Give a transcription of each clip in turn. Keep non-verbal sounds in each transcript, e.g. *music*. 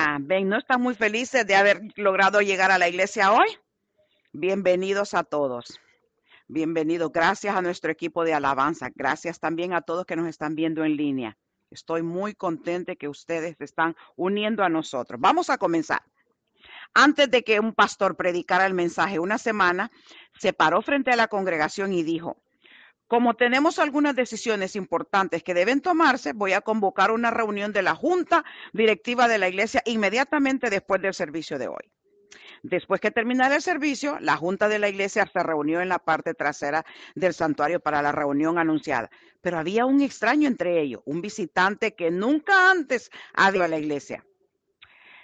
Amén. ¿No están muy felices de haber logrado llegar a la iglesia hoy? Bienvenidos a todos. Bienvenidos. Gracias a nuestro equipo de alabanza. Gracias también a todos que nos están viendo en línea. Estoy muy contenta que ustedes se están uniendo a nosotros. Vamos a comenzar. Antes de que un pastor predicara el mensaje una semana, se paró frente a la congregación y dijo, como tenemos algunas decisiones importantes que deben tomarse, voy a convocar una reunión de la Junta Directiva de la Iglesia inmediatamente después del servicio de hoy. Después que terminara el servicio, la Junta de la Iglesia se reunió en la parte trasera del santuario para la reunión anunciada. Pero había un extraño entre ellos, un visitante que nunca antes había ido a la iglesia.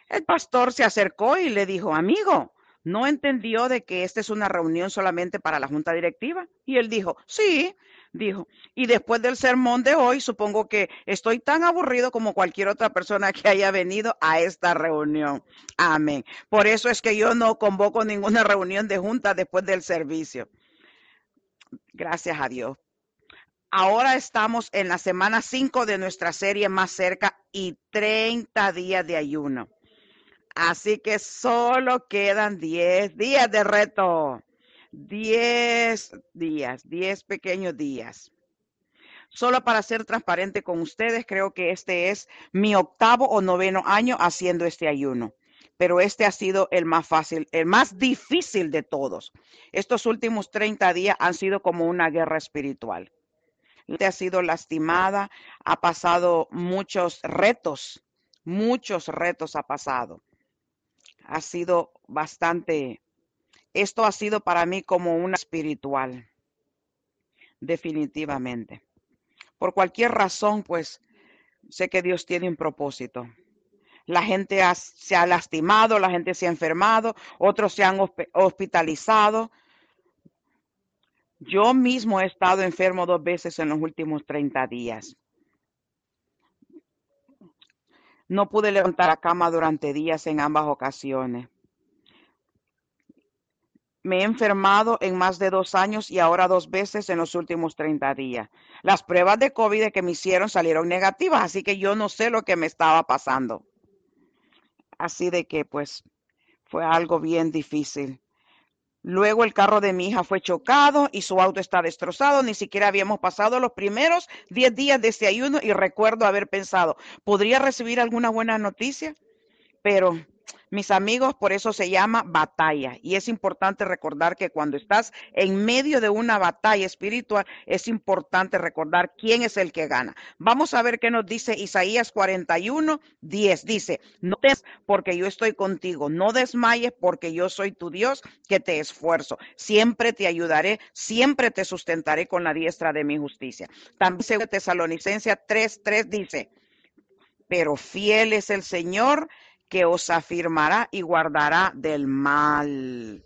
El pastor se acercó y le dijo, amigo, no entendió de que esta es una reunión solamente para la junta directiva. Y él dijo, sí, dijo. Y después del sermón de hoy, supongo que estoy tan aburrido como cualquier otra persona que haya venido a esta reunión. Amén. Por eso es que yo no convoco ninguna reunión de junta después del servicio. Gracias a Dios. Ahora estamos en la semana 5 de nuestra serie más cerca y 30 días de ayuno. Así que solo quedan 10 días de reto. 10 días, 10 pequeños días. Solo para ser transparente con ustedes, creo que este es mi octavo o noveno año haciendo este ayuno. Pero este ha sido el más fácil, el más difícil de todos. Estos últimos 30 días han sido como una guerra espiritual. Usted ha sido lastimada, ha pasado muchos retos, muchos retos ha pasado ha sido bastante, esto ha sido para mí como una espiritual, definitivamente. Por cualquier razón, pues sé que Dios tiene un propósito. La gente se ha lastimado, la gente se ha enfermado, otros se han hospitalizado. Yo mismo he estado enfermo dos veces en los últimos 30 días. No pude levantar la cama durante días en ambas ocasiones. Me he enfermado en más de dos años y ahora dos veces en los últimos 30 días. Las pruebas de COVID que me hicieron salieron negativas, así que yo no sé lo que me estaba pasando. Así de que pues fue algo bien difícil. Luego el carro de mi hija fue chocado y su auto está destrozado. Ni siquiera habíamos pasado los primeros 10 días de este ayuno y recuerdo haber pensado, ¿podría recibir alguna buena noticia? Pero mis amigos, por eso se llama batalla. Y es importante recordar que cuando estás en medio de una batalla espiritual, es importante recordar quién es el que gana. Vamos a ver qué nos dice Isaías 41, 10. Dice, no temas porque yo estoy contigo, no desmayes porque yo soy tu Dios que te esfuerzo. Siempre te ayudaré, siempre te sustentaré con la diestra de mi justicia. También Tesalonicense 3, 3 dice, pero fiel es el Señor que os afirmará y guardará del mal.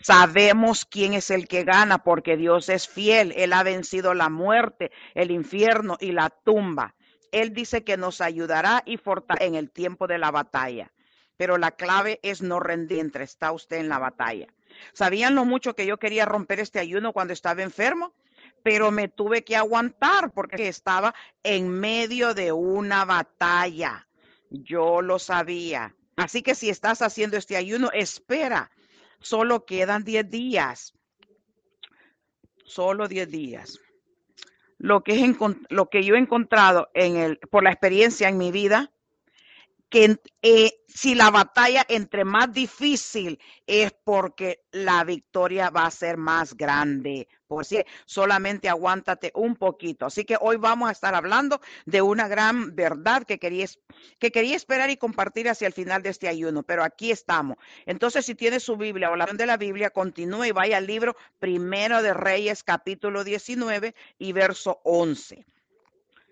Sabemos quién es el que gana porque Dios es fiel. Él ha vencido la muerte, el infierno y la tumba. Él dice que nos ayudará y fortalecerá en el tiempo de la batalla. Pero la clave es no rendir mientras está usted en la batalla. ¿Sabían lo mucho que yo quería romper este ayuno cuando estaba enfermo? Pero me tuve que aguantar porque estaba en medio de una batalla. Yo lo sabía. Así que si estás haciendo este ayuno, espera. Solo quedan 10 días. Solo 10 días. Lo que, es lo que yo he encontrado en el, por la experiencia en mi vida, que eh, si la batalla entre más difícil es porque la victoria va a ser más grande. Si solamente aguántate un poquito. Así que hoy vamos a estar hablando de una gran verdad que quería, que quería esperar y compartir hacia el final de este ayuno, pero aquí estamos. Entonces, si tiene su Biblia o la de la Biblia, continúe y vaya al libro Primero de Reyes, capítulo 19 y verso 11.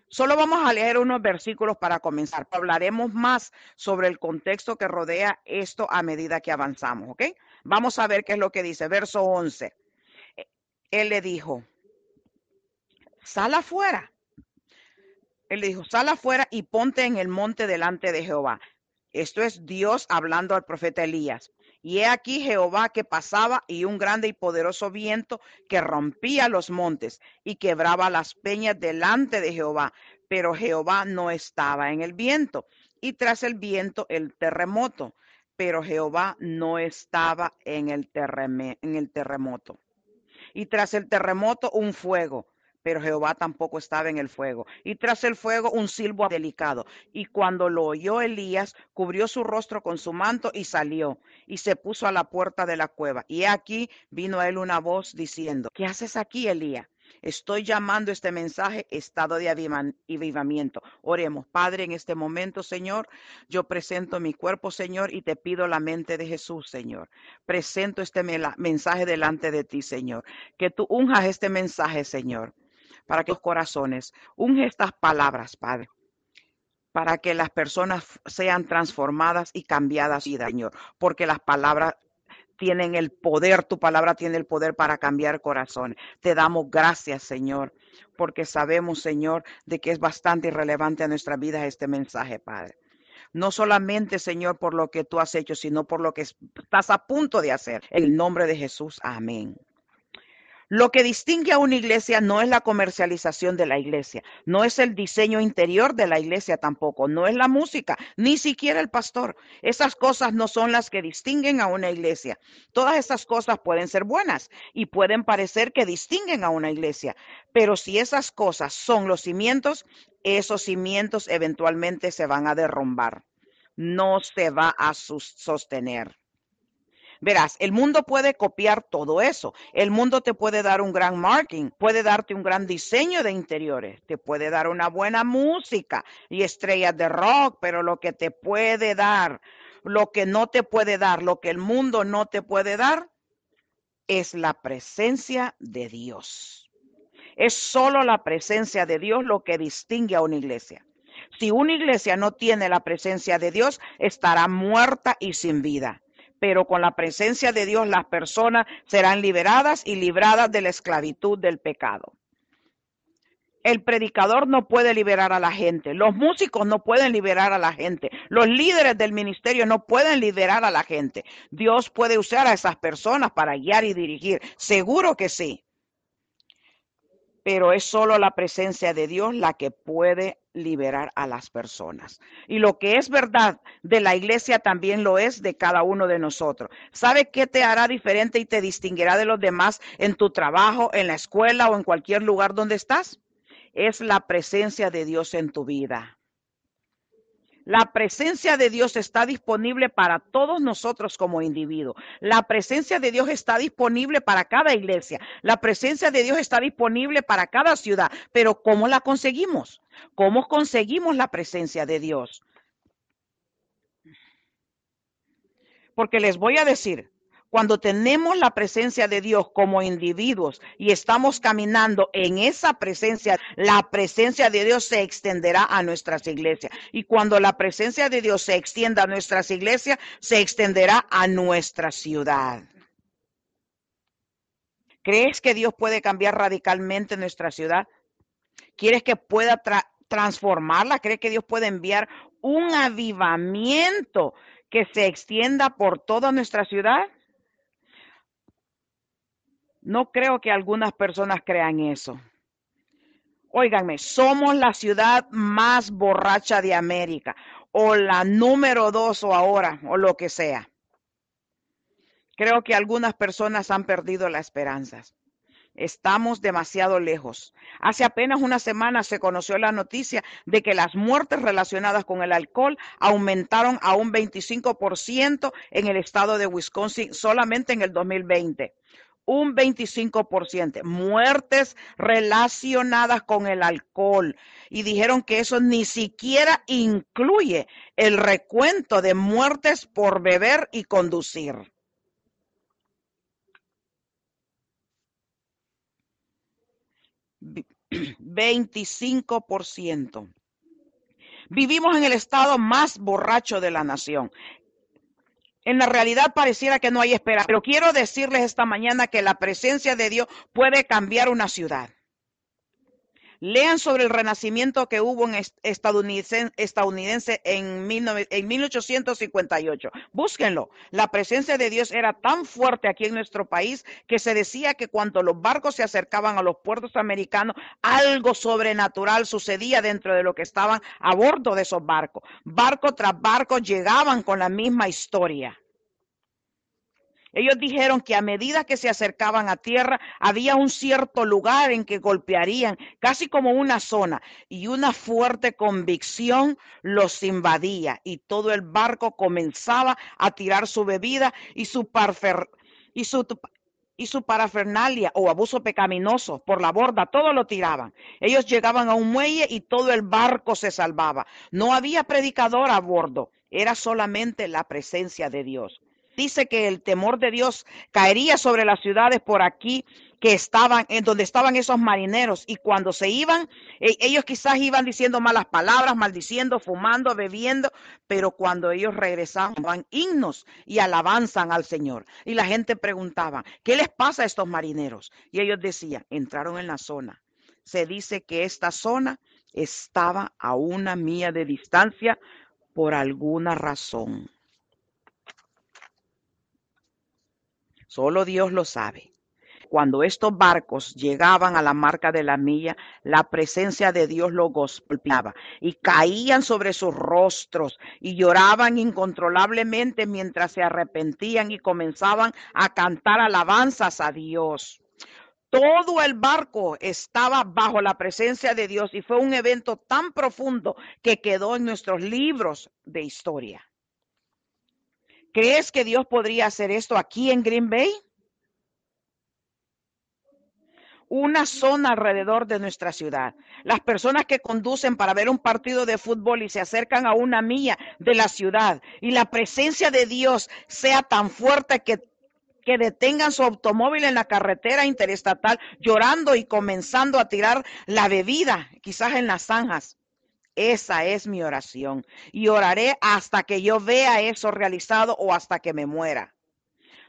Solo vamos a leer unos versículos para comenzar. Hablaremos más sobre el contexto que rodea esto a medida que avanzamos, ¿ok? Vamos a ver qué es lo que dice. Verso 11. Él le dijo, sal afuera. Él le dijo, sal afuera y ponte en el monte delante de Jehová. Esto es Dios hablando al profeta Elías. Y he aquí Jehová que pasaba y un grande y poderoso viento que rompía los montes y quebraba las peñas delante de Jehová. Pero Jehová no estaba en el viento. y tras el viento el terremoto, pero Jehová no estaba en el, en el terremoto. Y tras el terremoto un fuego, pero Jehová tampoco estaba en el fuego. Y tras el fuego un silbo delicado. Y cuando lo oyó Elías, cubrió su rostro con su manto y salió y se puso a la puerta de la cueva. Y aquí vino a él una voz diciendo, ¿qué haces aquí, Elías? Estoy llamando este mensaje estado de avivamiento. Oremos, Padre, en este momento, Señor, yo presento mi cuerpo, Señor, y te pido la mente de Jesús, Señor. Presento este mensaje delante de ti, Señor. Que tú unjas este mensaje, Señor para que los corazones, unge estas palabras, Padre, para que las personas sean transformadas y cambiadas, Señor, porque las palabras tienen el poder, tu palabra tiene el poder para cambiar corazones. Te damos gracias, Señor, porque sabemos, Señor, de que es bastante irrelevante a nuestra vida este mensaje, Padre. No solamente, Señor, por lo que tú has hecho, sino por lo que estás a punto de hacer. En el nombre de Jesús, amén. Lo que distingue a una iglesia no es la comercialización de la iglesia, no es el diseño interior de la iglesia tampoco, no es la música, ni siquiera el pastor. Esas cosas no son las que distinguen a una iglesia. Todas esas cosas pueden ser buenas y pueden parecer que distinguen a una iglesia, pero si esas cosas son los cimientos, esos cimientos eventualmente se van a derrumbar. No se va a sostener. Verás, el mundo puede copiar todo eso. El mundo te puede dar un gran marketing, puede darte un gran diseño de interiores, te puede dar una buena música y estrellas de rock, pero lo que te puede dar, lo que no te puede dar, lo que el mundo no te puede dar, es la presencia de Dios. Es solo la presencia de Dios lo que distingue a una iglesia. Si una iglesia no tiene la presencia de Dios, estará muerta y sin vida pero con la presencia de Dios las personas serán liberadas y libradas de la esclavitud del pecado. El predicador no puede liberar a la gente, los músicos no pueden liberar a la gente, los líderes del ministerio no pueden liberar a la gente. Dios puede usar a esas personas para guiar y dirigir, seguro que sí pero es solo la presencia de Dios la que puede liberar a las personas. Y lo que es verdad de la iglesia también lo es de cada uno de nosotros. ¿Sabe qué te hará diferente y te distinguirá de los demás en tu trabajo, en la escuela o en cualquier lugar donde estás? Es la presencia de Dios en tu vida. La presencia de Dios está disponible para todos nosotros como individuos. La presencia de Dios está disponible para cada iglesia. La presencia de Dios está disponible para cada ciudad. Pero ¿cómo la conseguimos? ¿Cómo conseguimos la presencia de Dios? Porque les voy a decir, cuando tenemos la presencia de Dios como individuos y estamos caminando en esa presencia, la presencia de Dios se extenderá a nuestras iglesias. Y cuando la presencia de Dios se extienda a nuestras iglesias, se extenderá a nuestra ciudad. ¿Crees que Dios puede cambiar radicalmente nuestra ciudad? ¿Quieres que pueda transformarla? ¿Crees que Dios puede enviar un avivamiento que se extienda por toda nuestra ciudad? No creo que algunas personas crean eso. Óiganme, somos la ciudad más borracha de América, o la número dos o ahora, o lo que sea. Creo que algunas personas han perdido la esperanza. Estamos demasiado lejos. Hace apenas una semana se conoció la noticia de que las muertes relacionadas con el alcohol aumentaron a un 25% en el estado de Wisconsin solamente en el 2020 un 25%, muertes relacionadas con el alcohol. Y dijeron que eso ni siquiera incluye el recuento de muertes por beber y conducir. ¿25%? *clears throat* Vivimos en el estado más borracho de la nación. En la realidad pareciera que no hay esperanza, pero quiero decirles esta mañana que la presencia de Dios puede cambiar una ciudad. Lean sobre el renacimiento que hubo en estadounidense, estadounidense en, 19, en 1858. Búsquenlo. La presencia de Dios era tan fuerte aquí en nuestro país que se decía que cuando los barcos se acercaban a los puertos americanos, algo sobrenatural sucedía dentro de lo que estaban a bordo de esos barcos. Barco tras barco llegaban con la misma historia. Ellos dijeron que a medida que se acercaban a tierra, había un cierto lugar en que golpearían, casi como una zona, y una fuerte convicción los invadía, y todo el barco comenzaba a tirar su bebida y su, parfer y su, y su parafernalia o abuso pecaminoso por la borda, todo lo tiraban. Ellos llegaban a un muelle y todo el barco se salvaba. No había predicador a bordo, era solamente la presencia de Dios dice que el temor de Dios caería sobre las ciudades por aquí que estaban, en donde estaban esos marineros. Y cuando se iban, e, ellos quizás iban diciendo malas palabras, maldiciendo, fumando, bebiendo, pero cuando ellos regresaban, himnos y alabanzan al Señor. Y la gente preguntaba, ¿qué les pasa a estos marineros? Y ellos decían, entraron en la zona. Se dice que esta zona estaba a una milla de distancia por alguna razón. Solo Dios lo sabe. Cuando estos barcos llegaban a la marca de la milla, la presencia de Dios los golpeaba y caían sobre sus rostros y lloraban incontrolablemente mientras se arrepentían y comenzaban a cantar alabanzas a Dios. Todo el barco estaba bajo la presencia de Dios y fue un evento tan profundo que quedó en nuestros libros de historia. ¿Crees que Dios podría hacer esto aquí en Green Bay? Una zona alrededor de nuestra ciudad. Las personas que conducen para ver un partido de fútbol y se acercan a una milla de la ciudad y la presencia de Dios sea tan fuerte que que detengan su automóvil en la carretera interestatal llorando y comenzando a tirar la bebida, quizás en las zanjas. Esa es mi oración. Y oraré hasta que yo vea eso realizado o hasta que me muera.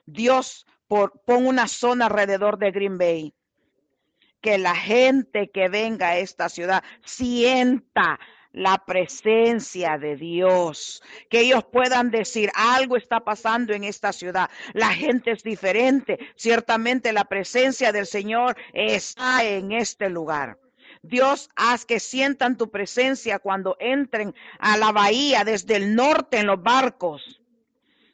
Dios, por, pon una zona alrededor de Green Bay. Que la gente que venga a esta ciudad sienta la presencia de Dios, que ellos puedan decir algo está pasando en esta ciudad, la gente es diferente, ciertamente la presencia del Señor está en este lugar. Dios, haz que sientan tu presencia cuando entren a la bahía desde el norte en los barcos.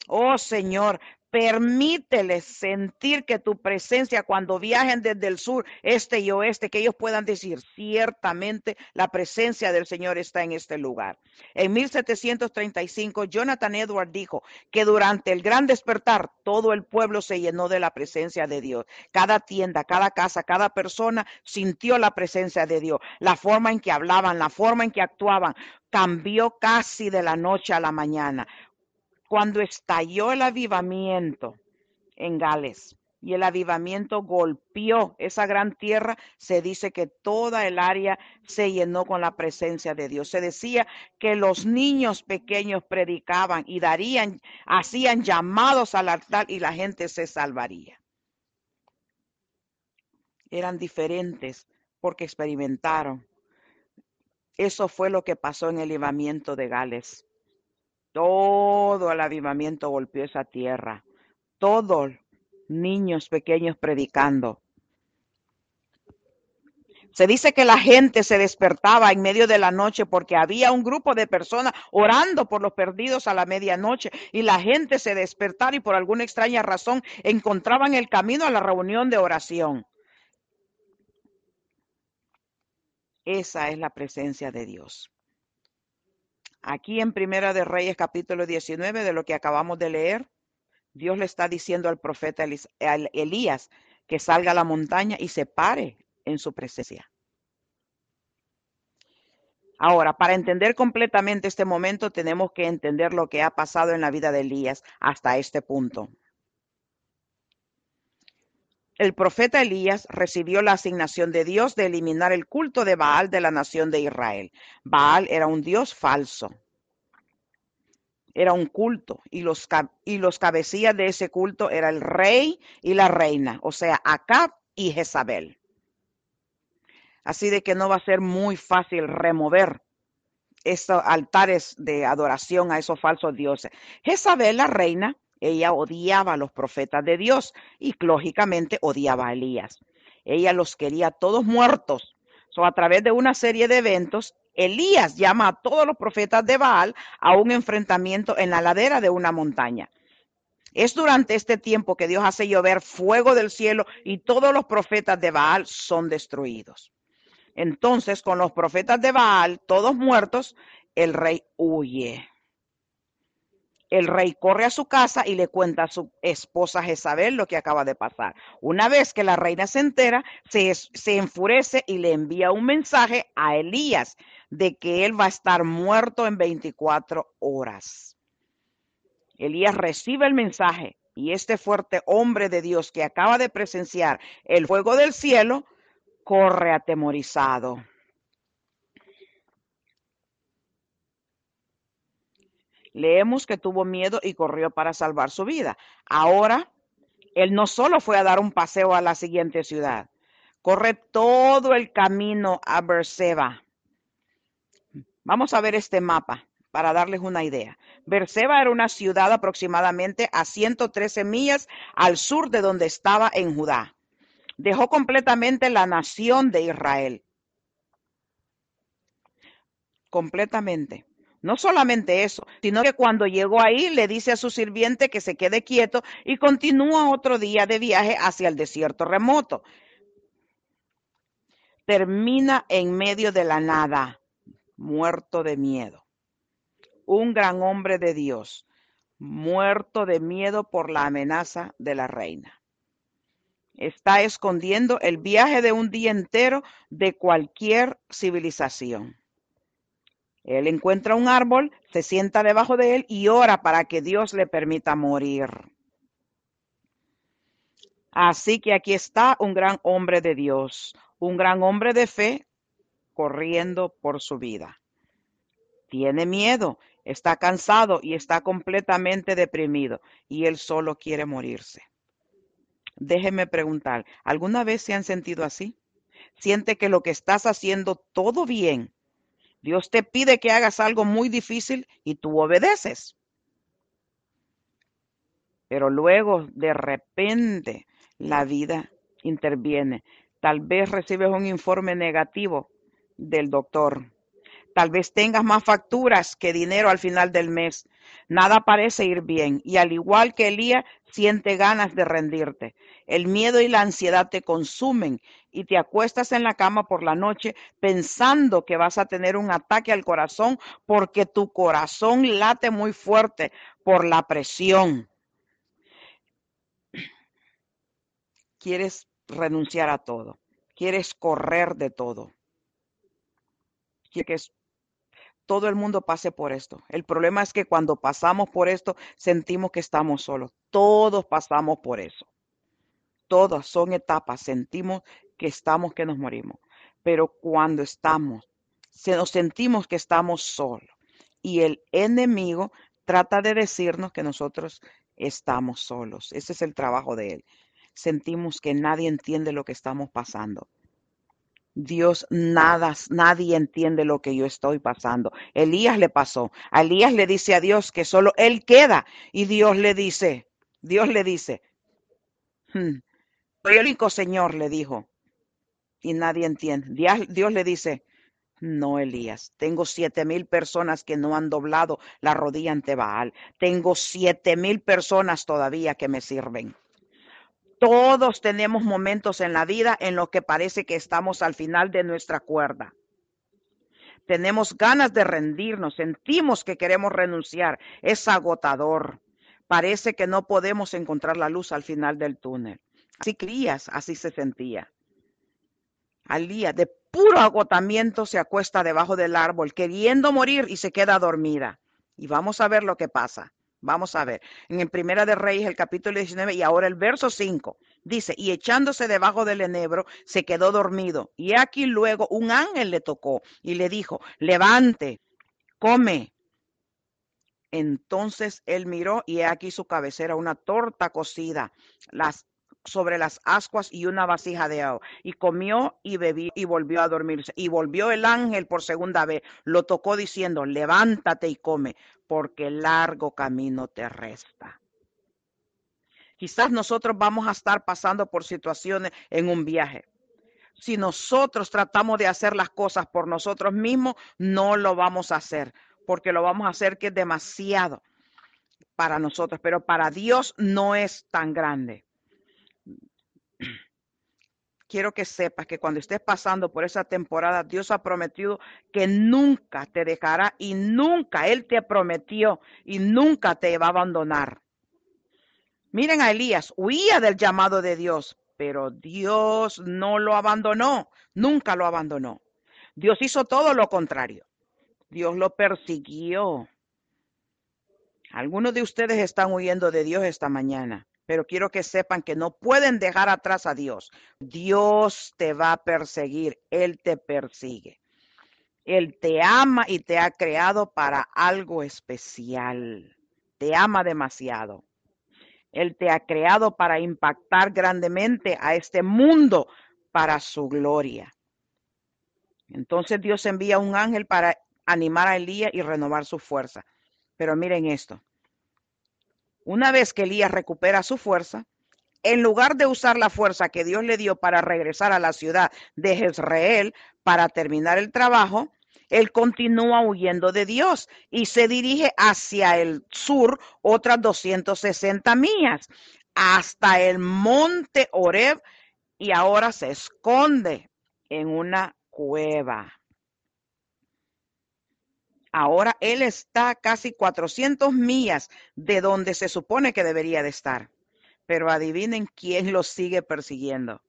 Oh Señor, Permíteles sentir que tu presencia cuando viajen desde el sur, este y oeste, que ellos puedan decir, ciertamente la presencia del Señor está en este lugar. En 1735, Jonathan Edward dijo que durante el gran despertar, todo el pueblo se llenó de la presencia de Dios. Cada tienda, cada casa, cada persona sintió la presencia de Dios. La forma en que hablaban, la forma en que actuaban, cambió casi de la noche a la mañana cuando estalló el avivamiento en Gales y el avivamiento golpeó esa gran tierra, se dice que toda el área se llenó con la presencia de Dios. Se decía que los niños pequeños predicaban y darían, hacían llamados al altar y la gente se salvaría. Eran diferentes porque experimentaron. Eso fue lo que pasó en el avivamiento de Gales. Todo el avivamiento golpeó esa tierra. Todos niños pequeños predicando. Se dice que la gente se despertaba en medio de la noche porque había un grupo de personas orando por los perdidos a la medianoche y la gente se despertaba y por alguna extraña razón encontraban el camino a la reunión de oración. Esa es la presencia de Dios. Aquí en Primera de Reyes capítulo 19 de lo que acabamos de leer, Dios le está diciendo al profeta Elías que salga a la montaña y se pare en su presencia. Ahora, para entender completamente este momento, tenemos que entender lo que ha pasado en la vida de Elías hasta este punto. El profeta Elías recibió la asignación de Dios de eliminar el culto de Baal de la nación de Israel. Baal era un dios falso. Era un culto y los, y los cabecillas de ese culto era el rey y la reina, o sea, Acab y Jezabel. Así de que no va a ser muy fácil remover estos altares de adoración a esos falsos dioses. Jezabel, la reina, ella odiaba a los profetas de Dios y lógicamente odiaba a Elías. Ella los quería todos muertos. So, a través de una serie de eventos, Elías llama a todos los profetas de Baal a un enfrentamiento en la ladera de una montaña. Es durante este tiempo que Dios hace llover fuego del cielo y todos los profetas de Baal son destruidos. Entonces, con los profetas de Baal, todos muertos, el rey huye. El rey corre a su casa y le cuenta a su esposa Jezabel lo que acaba de pasar. Una vez que la reina se entera, se, se, enfurece y le envía un mensaje a Elías de que él va a estar muerto en 24 horas. Elías recibe el mensaje y este fuerte hombre de Dios que acaba de presenciar el fuego del cielo corre atemorizado. Leemos que tuvo miedo y corrió para salvar su vida. Ahora, él no solo fue a dar un paseo a la siguiente ciudad, corre todo el camino a Berseba. Vamos a ver este mapa para darles una idea. Berseba era una ciudad aproximadamente a 113 millas al sur de donde estaba en Judá. Dejó completamente la nación de Israel. Completamente. No solamente eso, sino que cuando llegó ahí le dice a su sirviente que se quede quieto y continúa otro día de viaje hacia el desierto remoto. Termina en medio de la nada, muerto de miedo. Un gran hombre de Dios, muerto de miedo por la amenaza de la reina. Está escondiendo el viaje de un día entero de cualquier civilización. Él encuentra un árbol, se sienta debajo de él y ora para que Dios le permita morir. Así que aquí está un gran hombre de Dios, un gran hombre de fe corriendo por su vida. Tiene miedo, está cansado y está completamente deprimido y él solo quiere morirse. Déjeme preguntar, ¿alguna vez se han sentido así? ¿Siente que lo que estás haciendo todo bien? Dios te pide que hagas algo muy difícil y tú obedeces. Pero luego de repente la vida interviene. Tal vez recibes un informe negativo del doctor Tal vez tengas más facturas que dinero al final del mes. Nada parece ir bien y al igual que Elías, siente ganas de rendirte. El miedo y la ansiedad te consumen y te acuestas en la cama por la noche pensando que vas a tener un ataque al corazón porque tu corazón late muy fuerte por la presión. Quieres renunciar a todo. Quieres correr de todo. Quieres todo el mundo pase por esto. El problema es que cuando pasamos por esto sentimos que estamos solos. Todos pasamos por eso. Todas son etapas. Sentimos que estamos, que nos morimos. Pero cuando estamos, se nos sentimos que estamos solos. Y el enemigo trata de decirnos que nosotros estamos solos. Ese es el trabajo de él. Sentimos que nadie entiende lo que estamos pasando. Dios, nada, nadie entiende lo que yo estoy pasando. Elías le pasó. Elías le dice a Dios que solo él queda y Dios le dice, Dios le dice, hmm, soy el único Señor, le dijo. Y nadie entiende. Dios le dice, no, Elías, tengo siete mil personas que no han doblado la rodilla ante Baal. Tengo siete mil personas todavía que me sirven. Todos tenemos momentos en la vida en los que parece que estamos al final de nuestra cuerda. Tenemos ganas de rendirnos, sentimos que queremos renunciar. Es agotador. Parece que no podemos encontrar la luz al final del túnel. Así crías, así se sentía. Al día de puro agotamiento se acuesta debajo del árbol, queriendo morir y se queda dormida. Y vamos a ver lo que pasa. Vamos a ver, en el Primera de Reyes, el capítulo 19 y ahora el verso 5, dice, y echándose debajo del enebro, se quedó dormido. Y aquí luego un ángel le tocó y le dijo, levante, come. Entonces él miró y aquí su cabecera una torta cocida, las sobre las ascuas y una vasija de agua. Y comió y bebió y volvió a dormirse. Y volvió el ángel por segunda vez, lo tocó diciendo, levántate y come, porque largo camino te resta. Quizás nosotros vamos a estar pasando por situaciones en un viaje. Si nosotros tratamos de hacer las cosas por nosotros mismos, no lo vamos a hacer, porque lo vamos a hacer que es demasiado para nosotros, pero para Dios no es tan grande. Quiero que sepas que cuando estés pasando por esa temporada, Dios ha prometido que nunca te dejará y nunca Él te prometió y nunca te va a abandonar. Miren a Elías, huía del llamado de Dios, pero Dios no lo abandonó, nunca lo abandonó. Dios hizo todo lo contrario. Dios lo persiguió. Algunos de ustedes están huyendo de Dios esta mañana, pero quiero que sepan que no pueden dejar atrás a Dios. Dios te va a perseguir, Él te persigue. Él te ama y te ha creado para algo especial. Te ama demasiado. Él te ha creado para impactar grandemente a este mundo para su gloria. Entonces Dios envía un ángel para animar a Elías y renovar su fuerza. Pero miren esto. Una vez que Elías recupera su fuerza, en lugar de usar la fuerza que Dios le dio para regresar a la ciudad de Jezreel para terminar el trabajo, él continúa huyendo de Dios y se dirige hacia el sur otras 260 millas hasta el monte Oreb y ahora se esconde en una cueva. Ahora él está casi 400 millas de donde se supone que debería de estar. Pero adivinen quién lo sigue persiguiendo.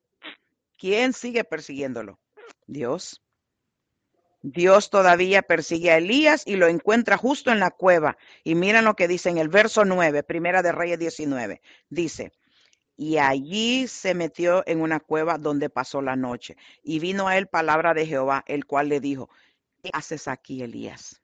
¿Quién sigue persiguiéndolo? Dios. Dios todavía persigue a Elías y lo encuentra justo en la cueva. Y miren lo que dice en el verso 9, primera de Reyes 19. Dice, y allí se metió en una cueva donde pasó la noche. Y vino a él palabra de Jehová, el cual le dijo, ¿qué haces aquí, Elías?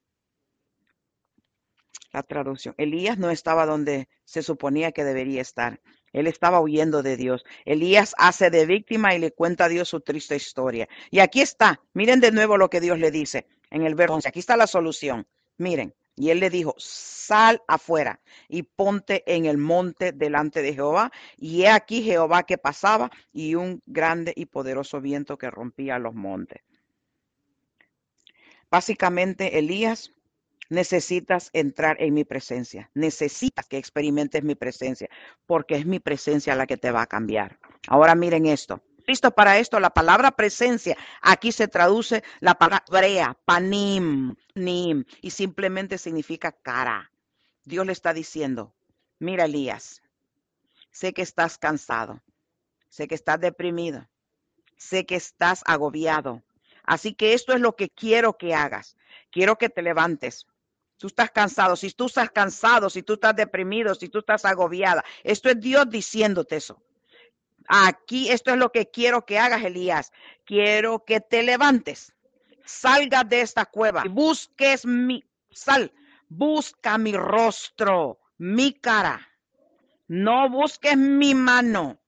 La traducción. Elías no estaba donde se suponía que debería estar. Él estaba huyendo de Dios. Elías hace de víctima y le cuenta a Dios su triste historia. Y aquí está, miren de nuevo lo que Dios le dice en el verso Aquí está la solución. Miren, y él le dijo, sal afuera y ponte en el monte delante de Jehová. Y he aquí Jehová que pasaba y un grande y poderoso viento que rompía los montes. Básicamente, Elías necesitas entrar en mi presencia. Necesitas que experimentes mi presencia, porque es mi presencia la que te va a cambiar. Ahora miren esto. Listo para esto, la palabra presencia aquí se traduce la palabra hebrea, panim, nim, y simplemente significa cara. Dios le está diciendo, mira Elías, sé que estás cansado, sé que estás deprimido, sé que estás agobiado. Así que esto es lo que quiero que hagas. Quiero que te levantes, Tú estás cansado, si tú estás cansado, si tú estás deprimido, si tú estás agobiada, esto es Dios diciéndote eso. Aquí esto es lo que quiero que hagas, Elías. Quiero que te levantes, salgas de esta cueva busques mi sal, busca mi rostro, mi cara. No busques mi mano,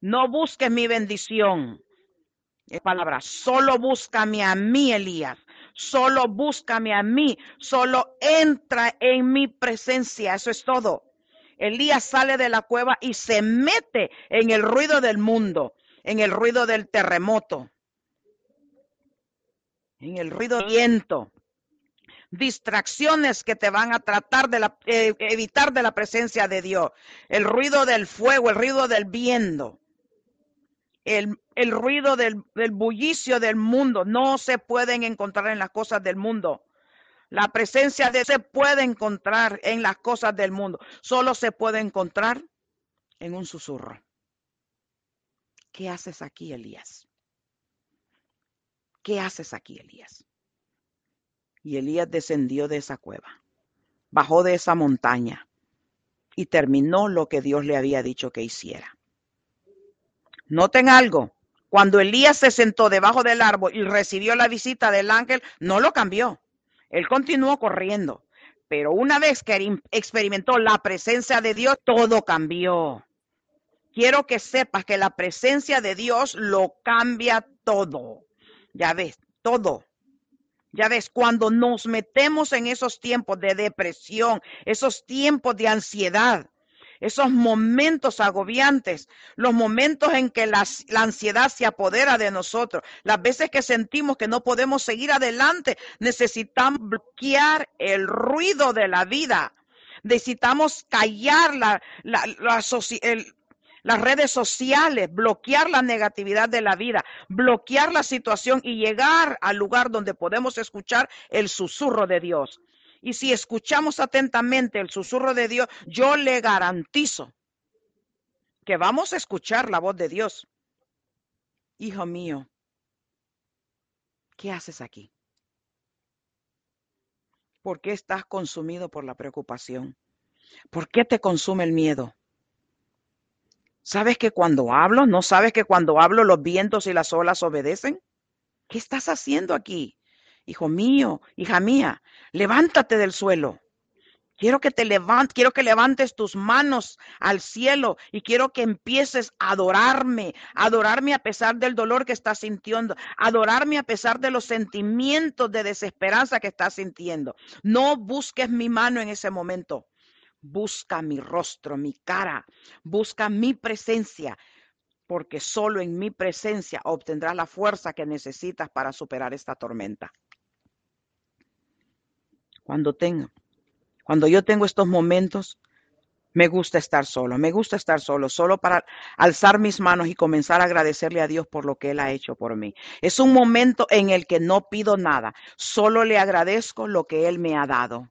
no busques mi bendición. Es palabra, solo búscame a mí, Elías solo búscame a mí, solo entra en mi presencia, eso es todo. Elías sale de la cueva y se mete en el ruido del mundo, en el ruido del terremoto, en el ruido del viento. Distracciones que te van a tratar de eh, evitar de la presencia de Dios. El ruido del fuego, el ruido del viento el, ruido del, del bullicio del mundo. No se pueden encontrar en las cosas del mundo. La presencia de se puede encontrar en las cosas del mundo. Solo se puede encontrar en un susurro. ¿Qué haces aquí, Elías? ¿Qué haces aquí, Elías? Y Elías descendió de esa cueva, bajó de esa montaña y terminó lo que Dios le había dicho que hiciera. Noten algo. Cuando Elías se sentó debajo del árbol y recibió la visita del ángel, no lo cambió. Él continuó corriendo. Pero una vez que experimentó la presencia de Dios, todo cambió. quiero que sepas que la presencia de Dios lo cambia todo. Ya ves, todo. Ya ves, cuando nos metemos en esos tiempos de depresión, esos tiempos de ansiedad, esos momentos agobiantes, los momentos en que la, ansiedad se apodera de nosotros, las veces que sentimos que no podemos seguir adelante, necesitamos bloquear el ruido de la vida. Necesitamos callar la, la, las redes sociales, bloquear la negatividad de la vida, bloquear la situación y llegar al lugar donde podemos escuchar el susurro de Dios. Y si escuchamos atentamente el susurro de Dios, yo le garantizo que vamos a escuchar la voz de Dios. Hijo mío, ¿qué haces aquí? ¿Por qué estás consumido por la preocupación? ¿Por qué te consume el miedo? ¿Sabes que cuando hablo, no sabes que cuando hablo los vientos y las olas obedecen? ¿Qué estás haciendo aquí? Hijo mío, hija mía, levántate del suelo. Quiero que te levantes, quiero que levantes tus manos al cielo y quiero que empieces a adorarme, adorarme a pesar del dolor que estás sintiendo, adorarme a pesar de los sentimientos de desesperanza que estás sintiendo. No busques mi mano en ese momento. Busca mi rostro, mi cara, busca mi presencia, porque solo en mi presencia obtendrás la fuerza que necesitas para superar esta tormenta. Cuando tengo, cuando yo tengo estos momentos, me gusta estar solo, me gusta estar solo, solo para alzar mis manos y comenzar a agradecerle a Dios por lo que Él ha hecho por mí. Es un momento en el que no pido nada, solo le agradezco lo que Él me ha dado.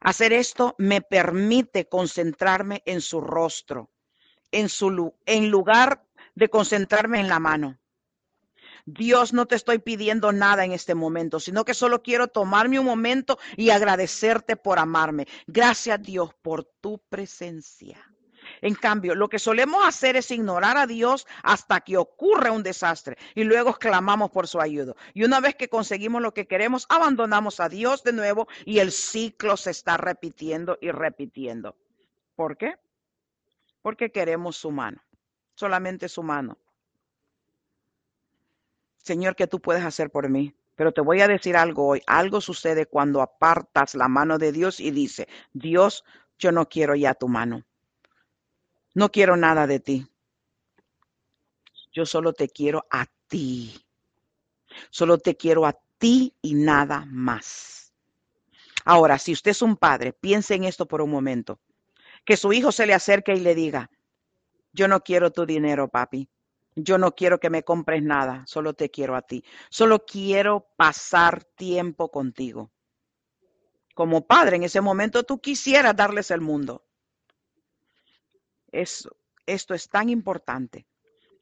Hacer esto me permite concentrarme en su rostro, en, su, en lugar de concentrarme en la mano. Dios, no te estoy pidiendo nada en este momento, sino que solo quiero tomarme un momento y agradecerte por amarme. Gracias Dios por tu presencia. En cambio, lo que solemos hacer es ignorar a Dios hasta que ocurre un desastre y luego clamamos por su ayuda. Y una vez que conseguimos lo que queremos, abandonamos a Dios de nuevo y el ciclo se está repitiendo y repitiendo. ¿Por qué? Porque queremos su mano, solamente su mano. Señor, ¿qué tú puedes hacer por mí? Pero te voy a decir algo hoy. Algo sucede cuando apartas la mano de Dios y dice, Dios, yo no quiero ya tu mano. No quiero nada de ti. Yo solo te quiero a ti. Solo te quiero a ti y nada más. Ahora, si usted es un padre, piense en esto por un momento. Que su hijo se le acerque y le diga, yo no quiero tu dinero, papi. Yo no quiero que me compres nada, solo te quiero a ti. Solo quiero pasar tiempo contigo. Como padre, en ese momento tú quisieras darles el mundo esto es tan importante.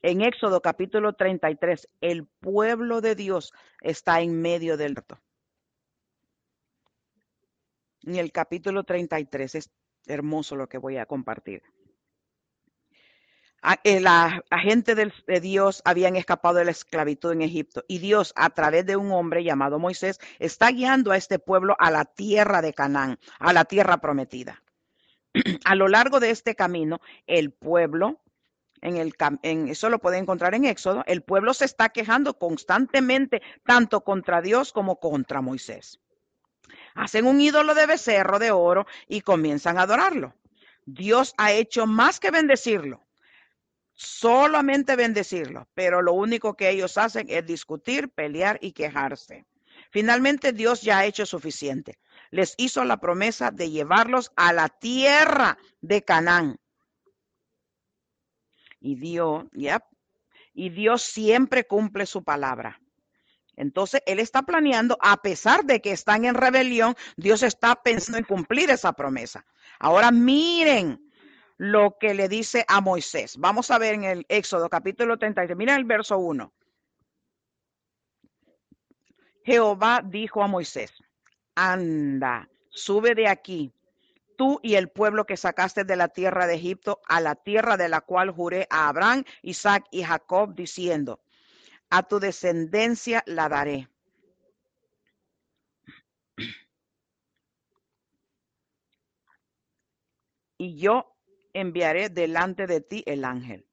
En Éxodo capítulo 33, el pueblo de Dios está en medio del reto. En el capítulo 33 es hermoso lo que voy a compartir. Eh, la, gente de Dios habían escapado de la esclavitud en Egipto y Dios a través de un hombre llamado Moisés está guiando a este pueblo a la tierra de Canaán, a la tierra prometida. *clears throat* a lo largo de este camino, el pueblo, en el, eso lo puede encontrar en Éxodo, el pueblo se está quejando constantemente tanto contra Dios como contra Moisés. Hacen un ídolo de becerro de oro y comienzan a adorarlo. Dios ha hecho más que bendecirlo, solamente bendecirlo, pero lo único que ellos hacen es discutir, pelear y quejarse. Finalmente Dios ya ha hecho suficiente les hizo la promesa de llevarlos a la tierra de Canaán. Y Dios, y Dios siempre cumple su palabra. Entonces, Él está planeando, a pesar de que están en rebelión, Dios está pensando en cumplir esa promesa. Ahora miren lo que le dice a Moisés. Vamos a ver en el Éxodo capítulo 33. Miren el verso 1. Jehová dijo a Moisés, anda, sube de aquí, tú y el pueblo que sacaste de la tierra de Egipto, a la tierra de la cual juré a Abraham, Isaac y Jacob, diciendo, a tu descendencia la daré. *clears throat* Y yo enviaré delante de ti el ángel.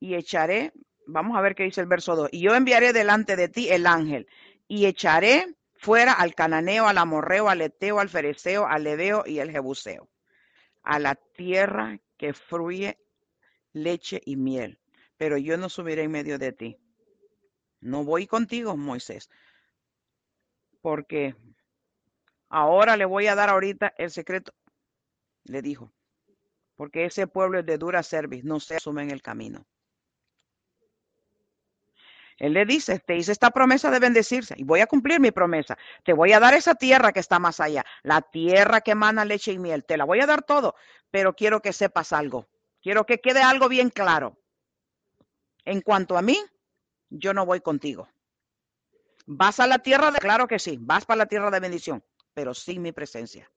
Y echaré, vamos a ver qué dice el verso 2, y yo enviaré delante de ti el ángel, y echaré fuera al cananeo, al amorreo, al eteo, al fereceo, al leveo y al jebuseo, a la tierra que fluye leche y miel. Pero yo no subiré en medio de ti. No voy contigo, Moisés, porque ahora le voy a dar ahorita el secreto, le dijo, porque ese pueblo es de dura cerviz, no se asume en el camino. Él le dice, te hice esta promesa de bendecirse y voy a cumplir mi promesa. Te voy a dar esa tierra que está más allá, la tierra que emana leche y miel. Te la voy a dar todo, pero quiero que sepas algo. Quiero que quede algo bien claro. En cuanto a mí, yo no voy contigo. ¿Vas a la tierra de, claro que sí, vas para la tierra de bendición, pero sin mi presencia.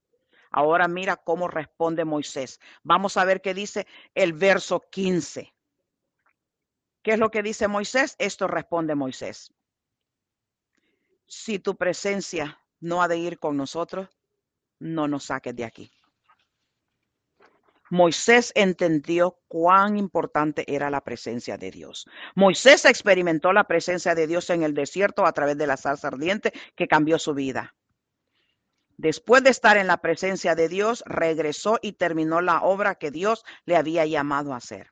Ahora mira cómo responde Moisés. Vamos a ver qué dice el verso 15. ¿Qué es lo que dice Moisés? Esto responde Moisés. Si tu presencia no ha de ir con nosotros, no nos saques de aquí. Moisés entendió cuán importante era la presencia de Dios. Moisés experimentó la presencia de Dios en el desierto a través de la salsa ardiente que cambió su vida. Después de estar en la presencia de Dios, regresó y terminó la obra que Dios le había llamado a hacer.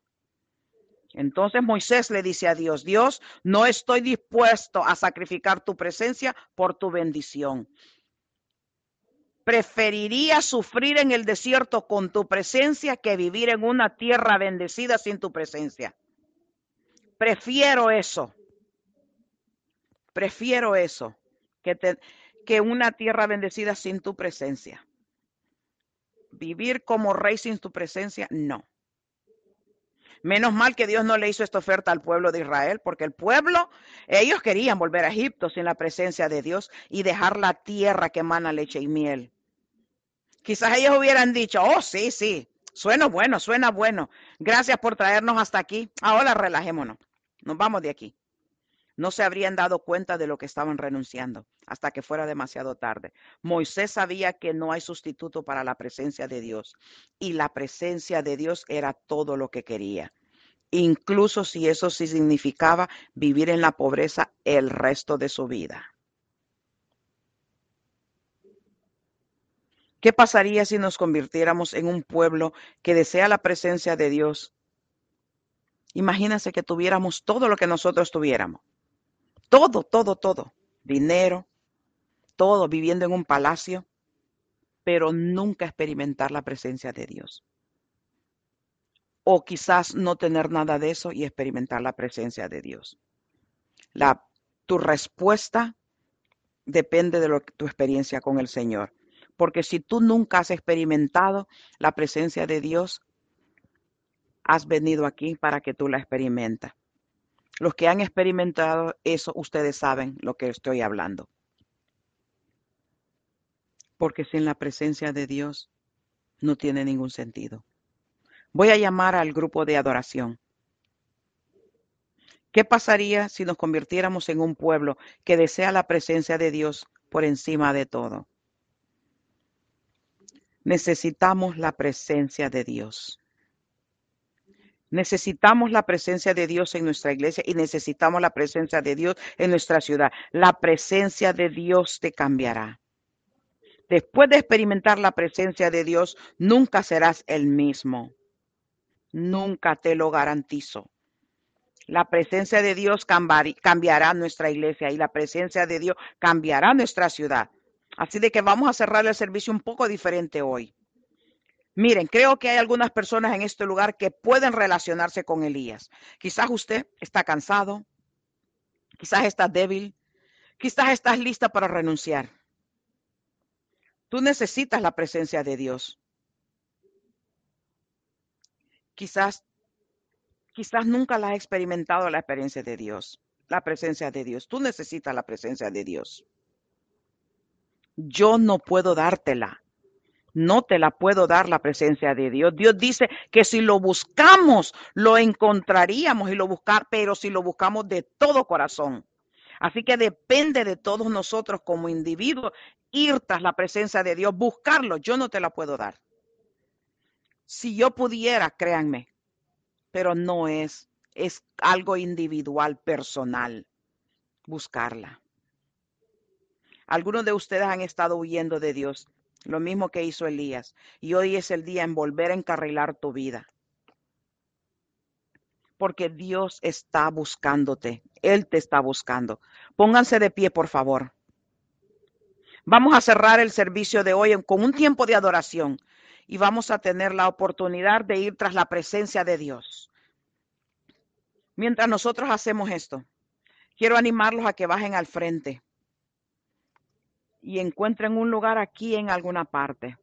Entonces Moisés le dice a Dios, Dios, no estoy dispuesto a sacrificar tu presencia por tu bendición. Preferiría sufrir en el desierto con tu presencia que vivir en una tierra bendecida sin tu presencia. Prefiero eso. Prefiero eso que, que una tierra bendecida sin tu presencia. Vivir como rey sin tu presencia, no. Menos mal que Dios no le hizo esta oferta al pueblo de Israel, porque el pueblo, ellos querían volver a Egipto sin la presencia de Dios y dejar la tierra que emana leche y miel. Quizás ellos hubieran dicho, oh, sí, sí, suena bueno, suena bueno. Gracias por traernos hasta aquí. Ahora relajémonos. Nos vamos de aquí. No se habrían dado cuenta de lo que estaban renunciando hasta que fuera demasiado tarde. Moisés sabía que no hay sustituto para la presencia de Dios y la presencia de Dios era todo lo que quería, incluso si eso sí significaba vivir en la pobreza el resto de su vida. ¿Qué pasaría si nos convirtiéramos en un pueblo que desea la presencia de Dios? Imagínense que tuviéramos todo lo que nosotros tuviéramos. Todo, todo, todo. Dinero, todo viviendo en un palacio, pero nunca experimentar la presencia de Dios. O quizás no tener nada de eso y experimentar la presencia de Dios. La, tu respuesta depende de lo, tu experiencia con el Señor. Porque si tú nunca has experimentado la presencia de Dios, has venido aquí para que tú la experimentes. Los que han experimentado eso, ustedes saben lo que estoy hablando. Porque sin la presencia de Dios no tiene ningún sentido. Voy a llamar al grupo de adoración. ¿Qué pasaría si nos convirtiéramos en un pueblo que desea la presencia de Dios por encima de todo? Necesitamos la presencia de Dios. Necesitamos la presencia de Dios en nuestra iglesia y necesitamos la presencia de Dios en nuestra ciudad. La presencia de Dios te cambiará. Después de experimentar la presencia de Dios, nunca serás el mismo. Nunca te lo garantizo. La presencia de Dios cambiará nuestra iglesia y la presencia de Dios cambiará nuestra ciudad. Así de que vamos a cerrar el servicio un poco diferente hoy. Miren, creo que hay algunas personas en este lugar que pueden relacionarse con Elías. Quizás usted está cansado, quizás está débil, quizás estás lista para renunciar. Tú necesitas la presencia de Dios. Quizás, quizás nunca la has experimentado la experiencia de Dios, la presencia de Dios. Tú necesitas la presencia de Dios yo no puedo dártela. No te la puedo dar la presencia de Dios. Dios dice que si lo buscamos, lo encontraríamos y lo buscar, pero si lo buscamos de todo corazón. Así que depende de todos nosotros como individuos ir tras la presencia de Dios, buscarlo. Yo no te la puedo dar. Si yo pudiera, créanme, pero no es, es algo individual, personal, buscarla. Algunos de ustedes han estado huyendo de Dios, lo mismo que hizo Elías, y hoy es el día en volver a encarrilar tu vida. Porque Dios está buscándote, Él te está buscando. Pónganse de pie, por favor. Vamos a cerrar el servicio de hoy con un tiempo de adoración y vamos a tener la oportunidad de ir tras la presencia de Dios. Mientras nosotros hacemos esto, quiero animarlos a que bajen al frente y encuentren un lugar aquí en alguna parte.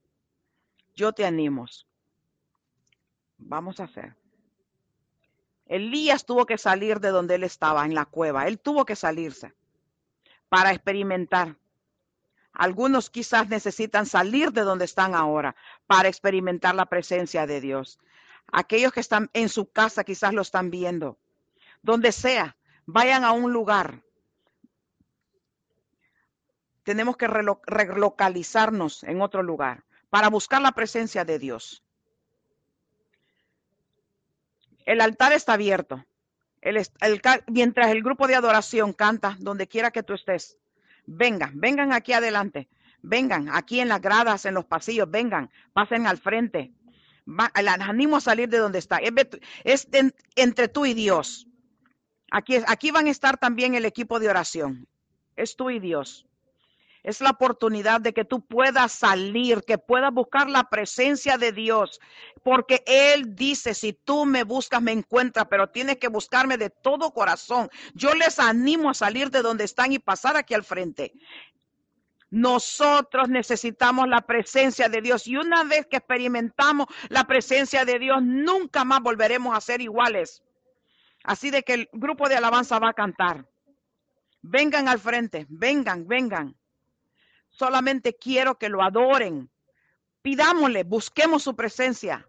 Yo te animo. Vamos a hacer. Elías tuvo que salir de donde él estaba, en la cueva. Él tuvo que salirse para experimentar. Algunos quizás necesitan salir de donde están ahora para experimentar la presencia de Dios. Aquellos que están en su casa quizás lo están viendo. Donde sea, vayan a un lugar tenemos que relocalizarnos en otro lugar para buscar la presencia de Dios. El altar está abierto. mientras el grupo de adoración canta donde quiera que tú estés, vengan, vengan aquí adelante, vengan aquí en las gradas, en los pasillos, vengan, pasen al frente. les animo a salir de donde está. Es, entre tú y Dios. Aquí, aquí van a estar también el equipo de oración. Es tú y Dios. Es la oportunidad de que tú puedas salir, que puedas buscar la presencia de Dios, porque Él dice, si tú me buscas, me encuentras, pero tienes que buscarme de todo corazón. Yo les animo a salir de donde están y pasar aquí al frente. Nosotros necesitamos la presencia de Dios y una vez que experimentamos la presencia de Dios, nunca más volveremos a ser iguales. Así de que el grupo de alabanza va a cantar. Vengan al frente, vengan, vengan. Solamente quiero que lo adoren. Pidámosle, busquemos su presencia.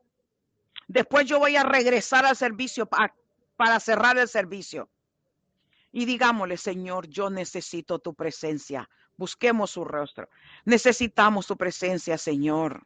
Después yo voy a regresar al servicio para cerrar el servicio. Y digámosle, Señor, yo necesito tu presencia. Busquemos su rostro. Necesitamos tu presencia, Señor.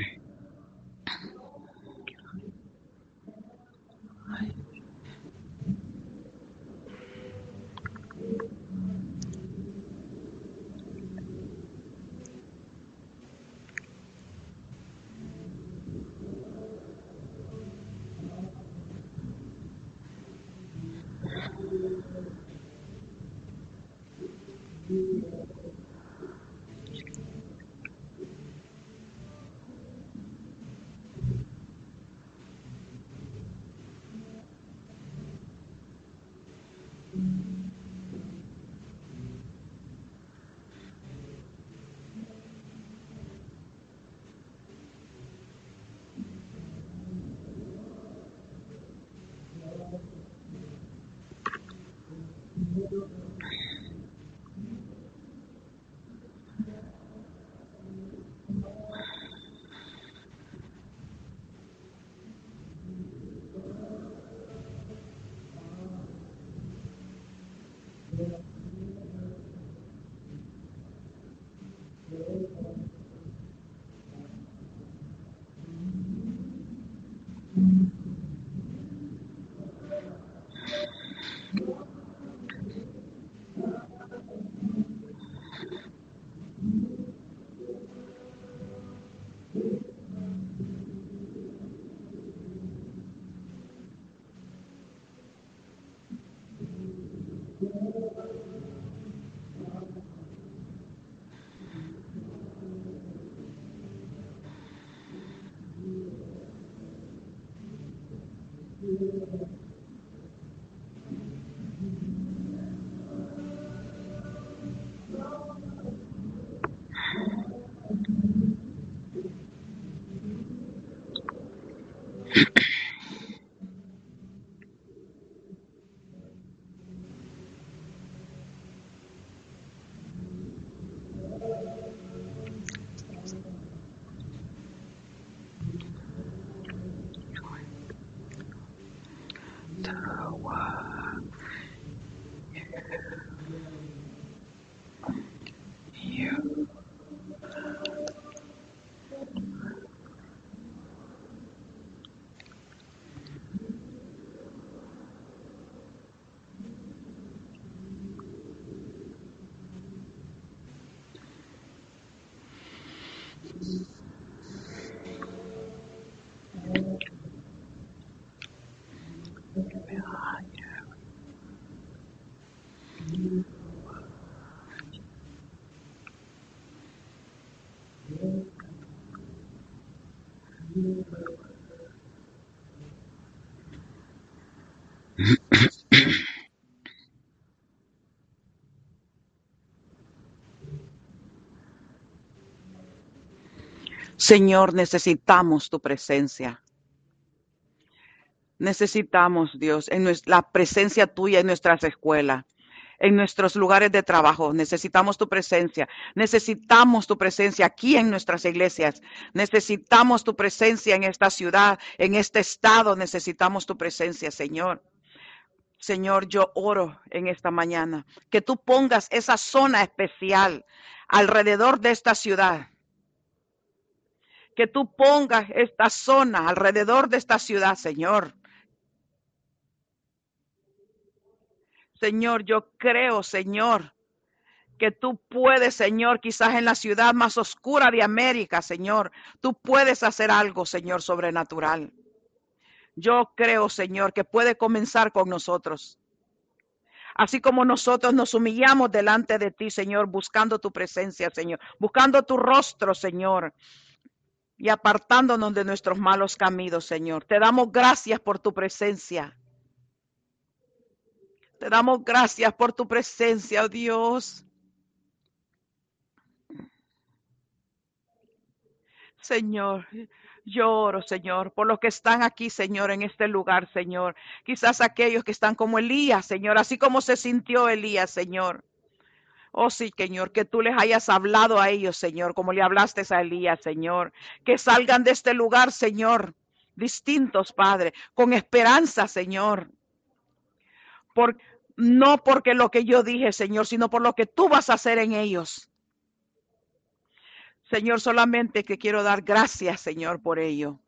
Señor, necesitamos tu presencia. Necesitamos, Dios, en la presencia tuya en nuestras escuelas, en nuestros lugares de trabajo. Necesitamos tu presencia. Necesitamos tu presencia aquí en nuestras iglesias. Necesitamos tu presencia en esta ciudad, en este estado. Necesitamos tu presencia, Señor. Señor, yo oro en esta mañana que tú pongas esa zona especial alrededor de esta ciudad que tú pongas esta zona alrededor de esta ciudad, Señor. Señor, yo creo, Señor, que tú puedes, Señor, quizás en la ciudad más oscura de América, Señor, tú puedes hacer algo, Señor, sobrenatural. Yo creo, Señor, que puede comenzar con nosotros. Así como nosotros nos humillamos delante de ti, Señor, buscando tu presencia, Señor, buscando tu rostro, Señor, y apartándonos de nuestros malos caminos, Señor. Te damos gracias por tu presencia. Te damos gracias por tu presencia, oh Dios. Señor, lloro, Señor, por los que están aquí, Señor, en este lugar, Señor. Quizás aquellos que están como Elías, Señor, así como se sintió Elías, Señor. Oh sí, Señor, que tú les hayas hablado a ellos, Señor, como le hablaste a Elías, Señor. Que salgan de este lugar, Señor, distintos, Padre, con esperanza, Señor. Por, no porque lo que yo dije, Señor, sino por lo que tú vas a hacer en ellos. Señor, solamente que quiero dar gracias, Señor, por ello.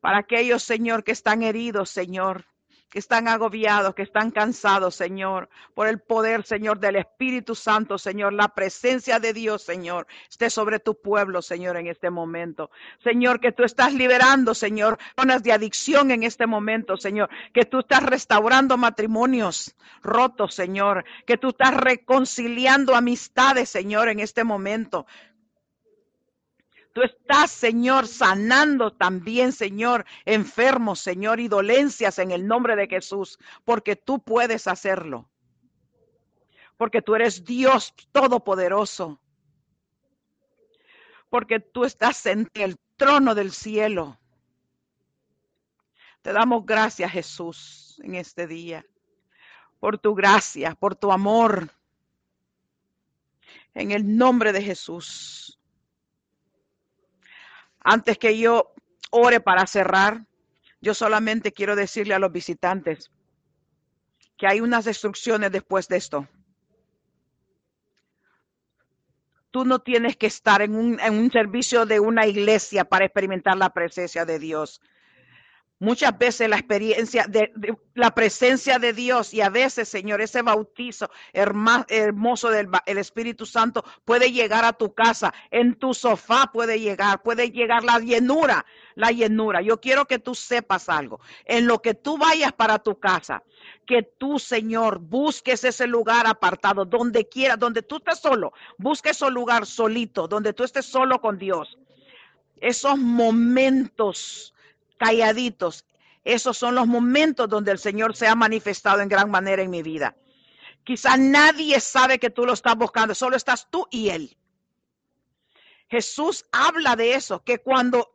Para aquellos, Señor, que están heridos, Señor, que están agobiados, que están cansados, Señor, por el poder, Señor, del Espíritu Santo, Señor, la presencia de Dios, Señor, esté sobre tu pueblo, Señor, en este momento. Señor, que tú estás liberando, Señor, zonas de adicción en este momento, Señor, que tú estás restaurando matrimonios rotos, Señor, que tú estás reconciliando amistades, Señor, en este momento. Tú estás, Señor, sanando también, Señor, enfermos, Señor, y dolencias en el nombre de Jesús, porque tú puedes hacerlo. Porque tú eres Dios todopoderoso. Porque tú estás en el trono del cielo. Te damos gracias, Jesús, en este día, por tu gracia, por tu amor. En el nombre de Jesús. Antes que yo ore para cerrar, yo solamente quiero decirle a los visitantes que hay unas destrucciones después de esto. Tú no tienes que estar en un, en un servicio de una iglesia para experimentar la presencia de Dios. Muchas veces la experiencia de, la presencia de Dios y a veces, Señor, ese bautizo hermoso del el Espíritu Santo puede llegar a tu casa, en tu sofá puede llegar, puede llegar la llenura, la llenura. Yo quiero que tú sepas algo. En lo que tú vayas para tu casa, que tú, Señor, busques ese lugar apartado, donde quiera, donde tú estés solo, busque ese lugar solito, donde tú estés solo con Dios. Esos momentos calladitos. Esos son los momentos donde el Señor se ha manifestado en gran manera en mi vida. Quizás nadie sabe que tú lo estás buscando, solo estás tú y Él. Jesús habla de eso, que cuando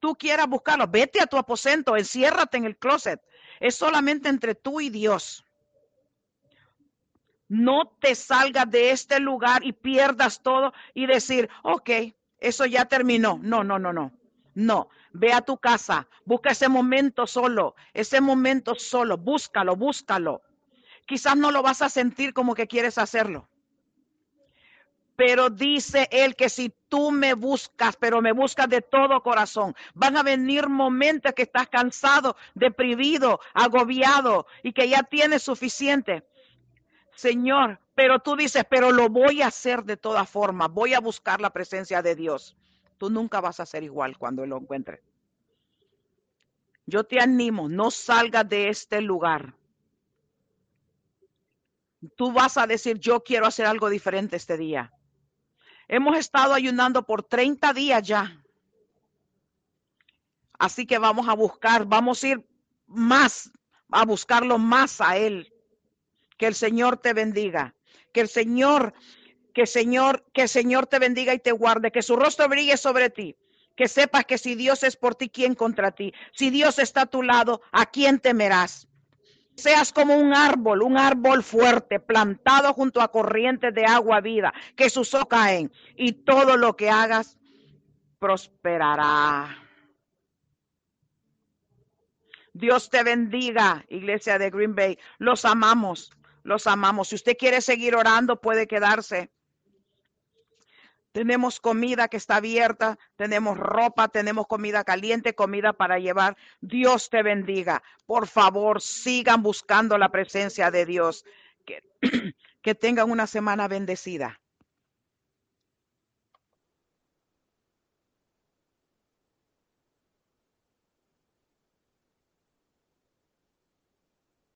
tú quieras buscarlo, vete a tu aposento, enciérrate en el closet. Es solamente entre tú y Dios. No te salgas de este lugar y pierdas todo y decir, ok, eso ya terminó. No, no, no, no. No, ve a tu casa, busca ese momento solo, ese momento solo, búscalo, búscalo. Quizás no lo vas a sentir como que quieres hacerlo. Pero dice él que si tú me buscas, pero me buscas de todo corazón, van a venir momentos que estás cansado, deprimido, agobiado y que ya tienes suficiente. Señor, pero tú dices, pero lo voy a hacer de todas formas, voy a buscar la presencia de Dios. Tú nunca vas a ser igual cuando lo encuentres. Yo te animo, no salgas de este lugar. Tú vas a decir, yo quiero hacer algo diferente este día. Hemos estado ayunando por 30 días ya. Así que vamos a buscar, vamos a ir más, a buscarlo más a Él. Que el Señor te bendiga. Que el Señor que Señor, que Señor te bendiga y te guarde, que su rostro brille sobre ti. Que sepas que si Dios es por ti, ¿quién contra ti? Si Dios está a tu lado, ¿a quién temerás? Seas como un árbol, un árbol fuerte, plantado junto a corrientes de agua vida, que sus hojas caen y todo lo que hagas prosperará. Dios te bendiga, iglesia de Green Bay. Los amamos, los amamos. Si usted quiere seguir orando, puede quedarse. Tenemos comida que está abierta, tenemos ropa, tenemos comida caliente, comida para llevar. Dios te bendiga. Por favor, sigan buscando la presencia de Dios. Que, *clears throat* tengan una semana bendecida.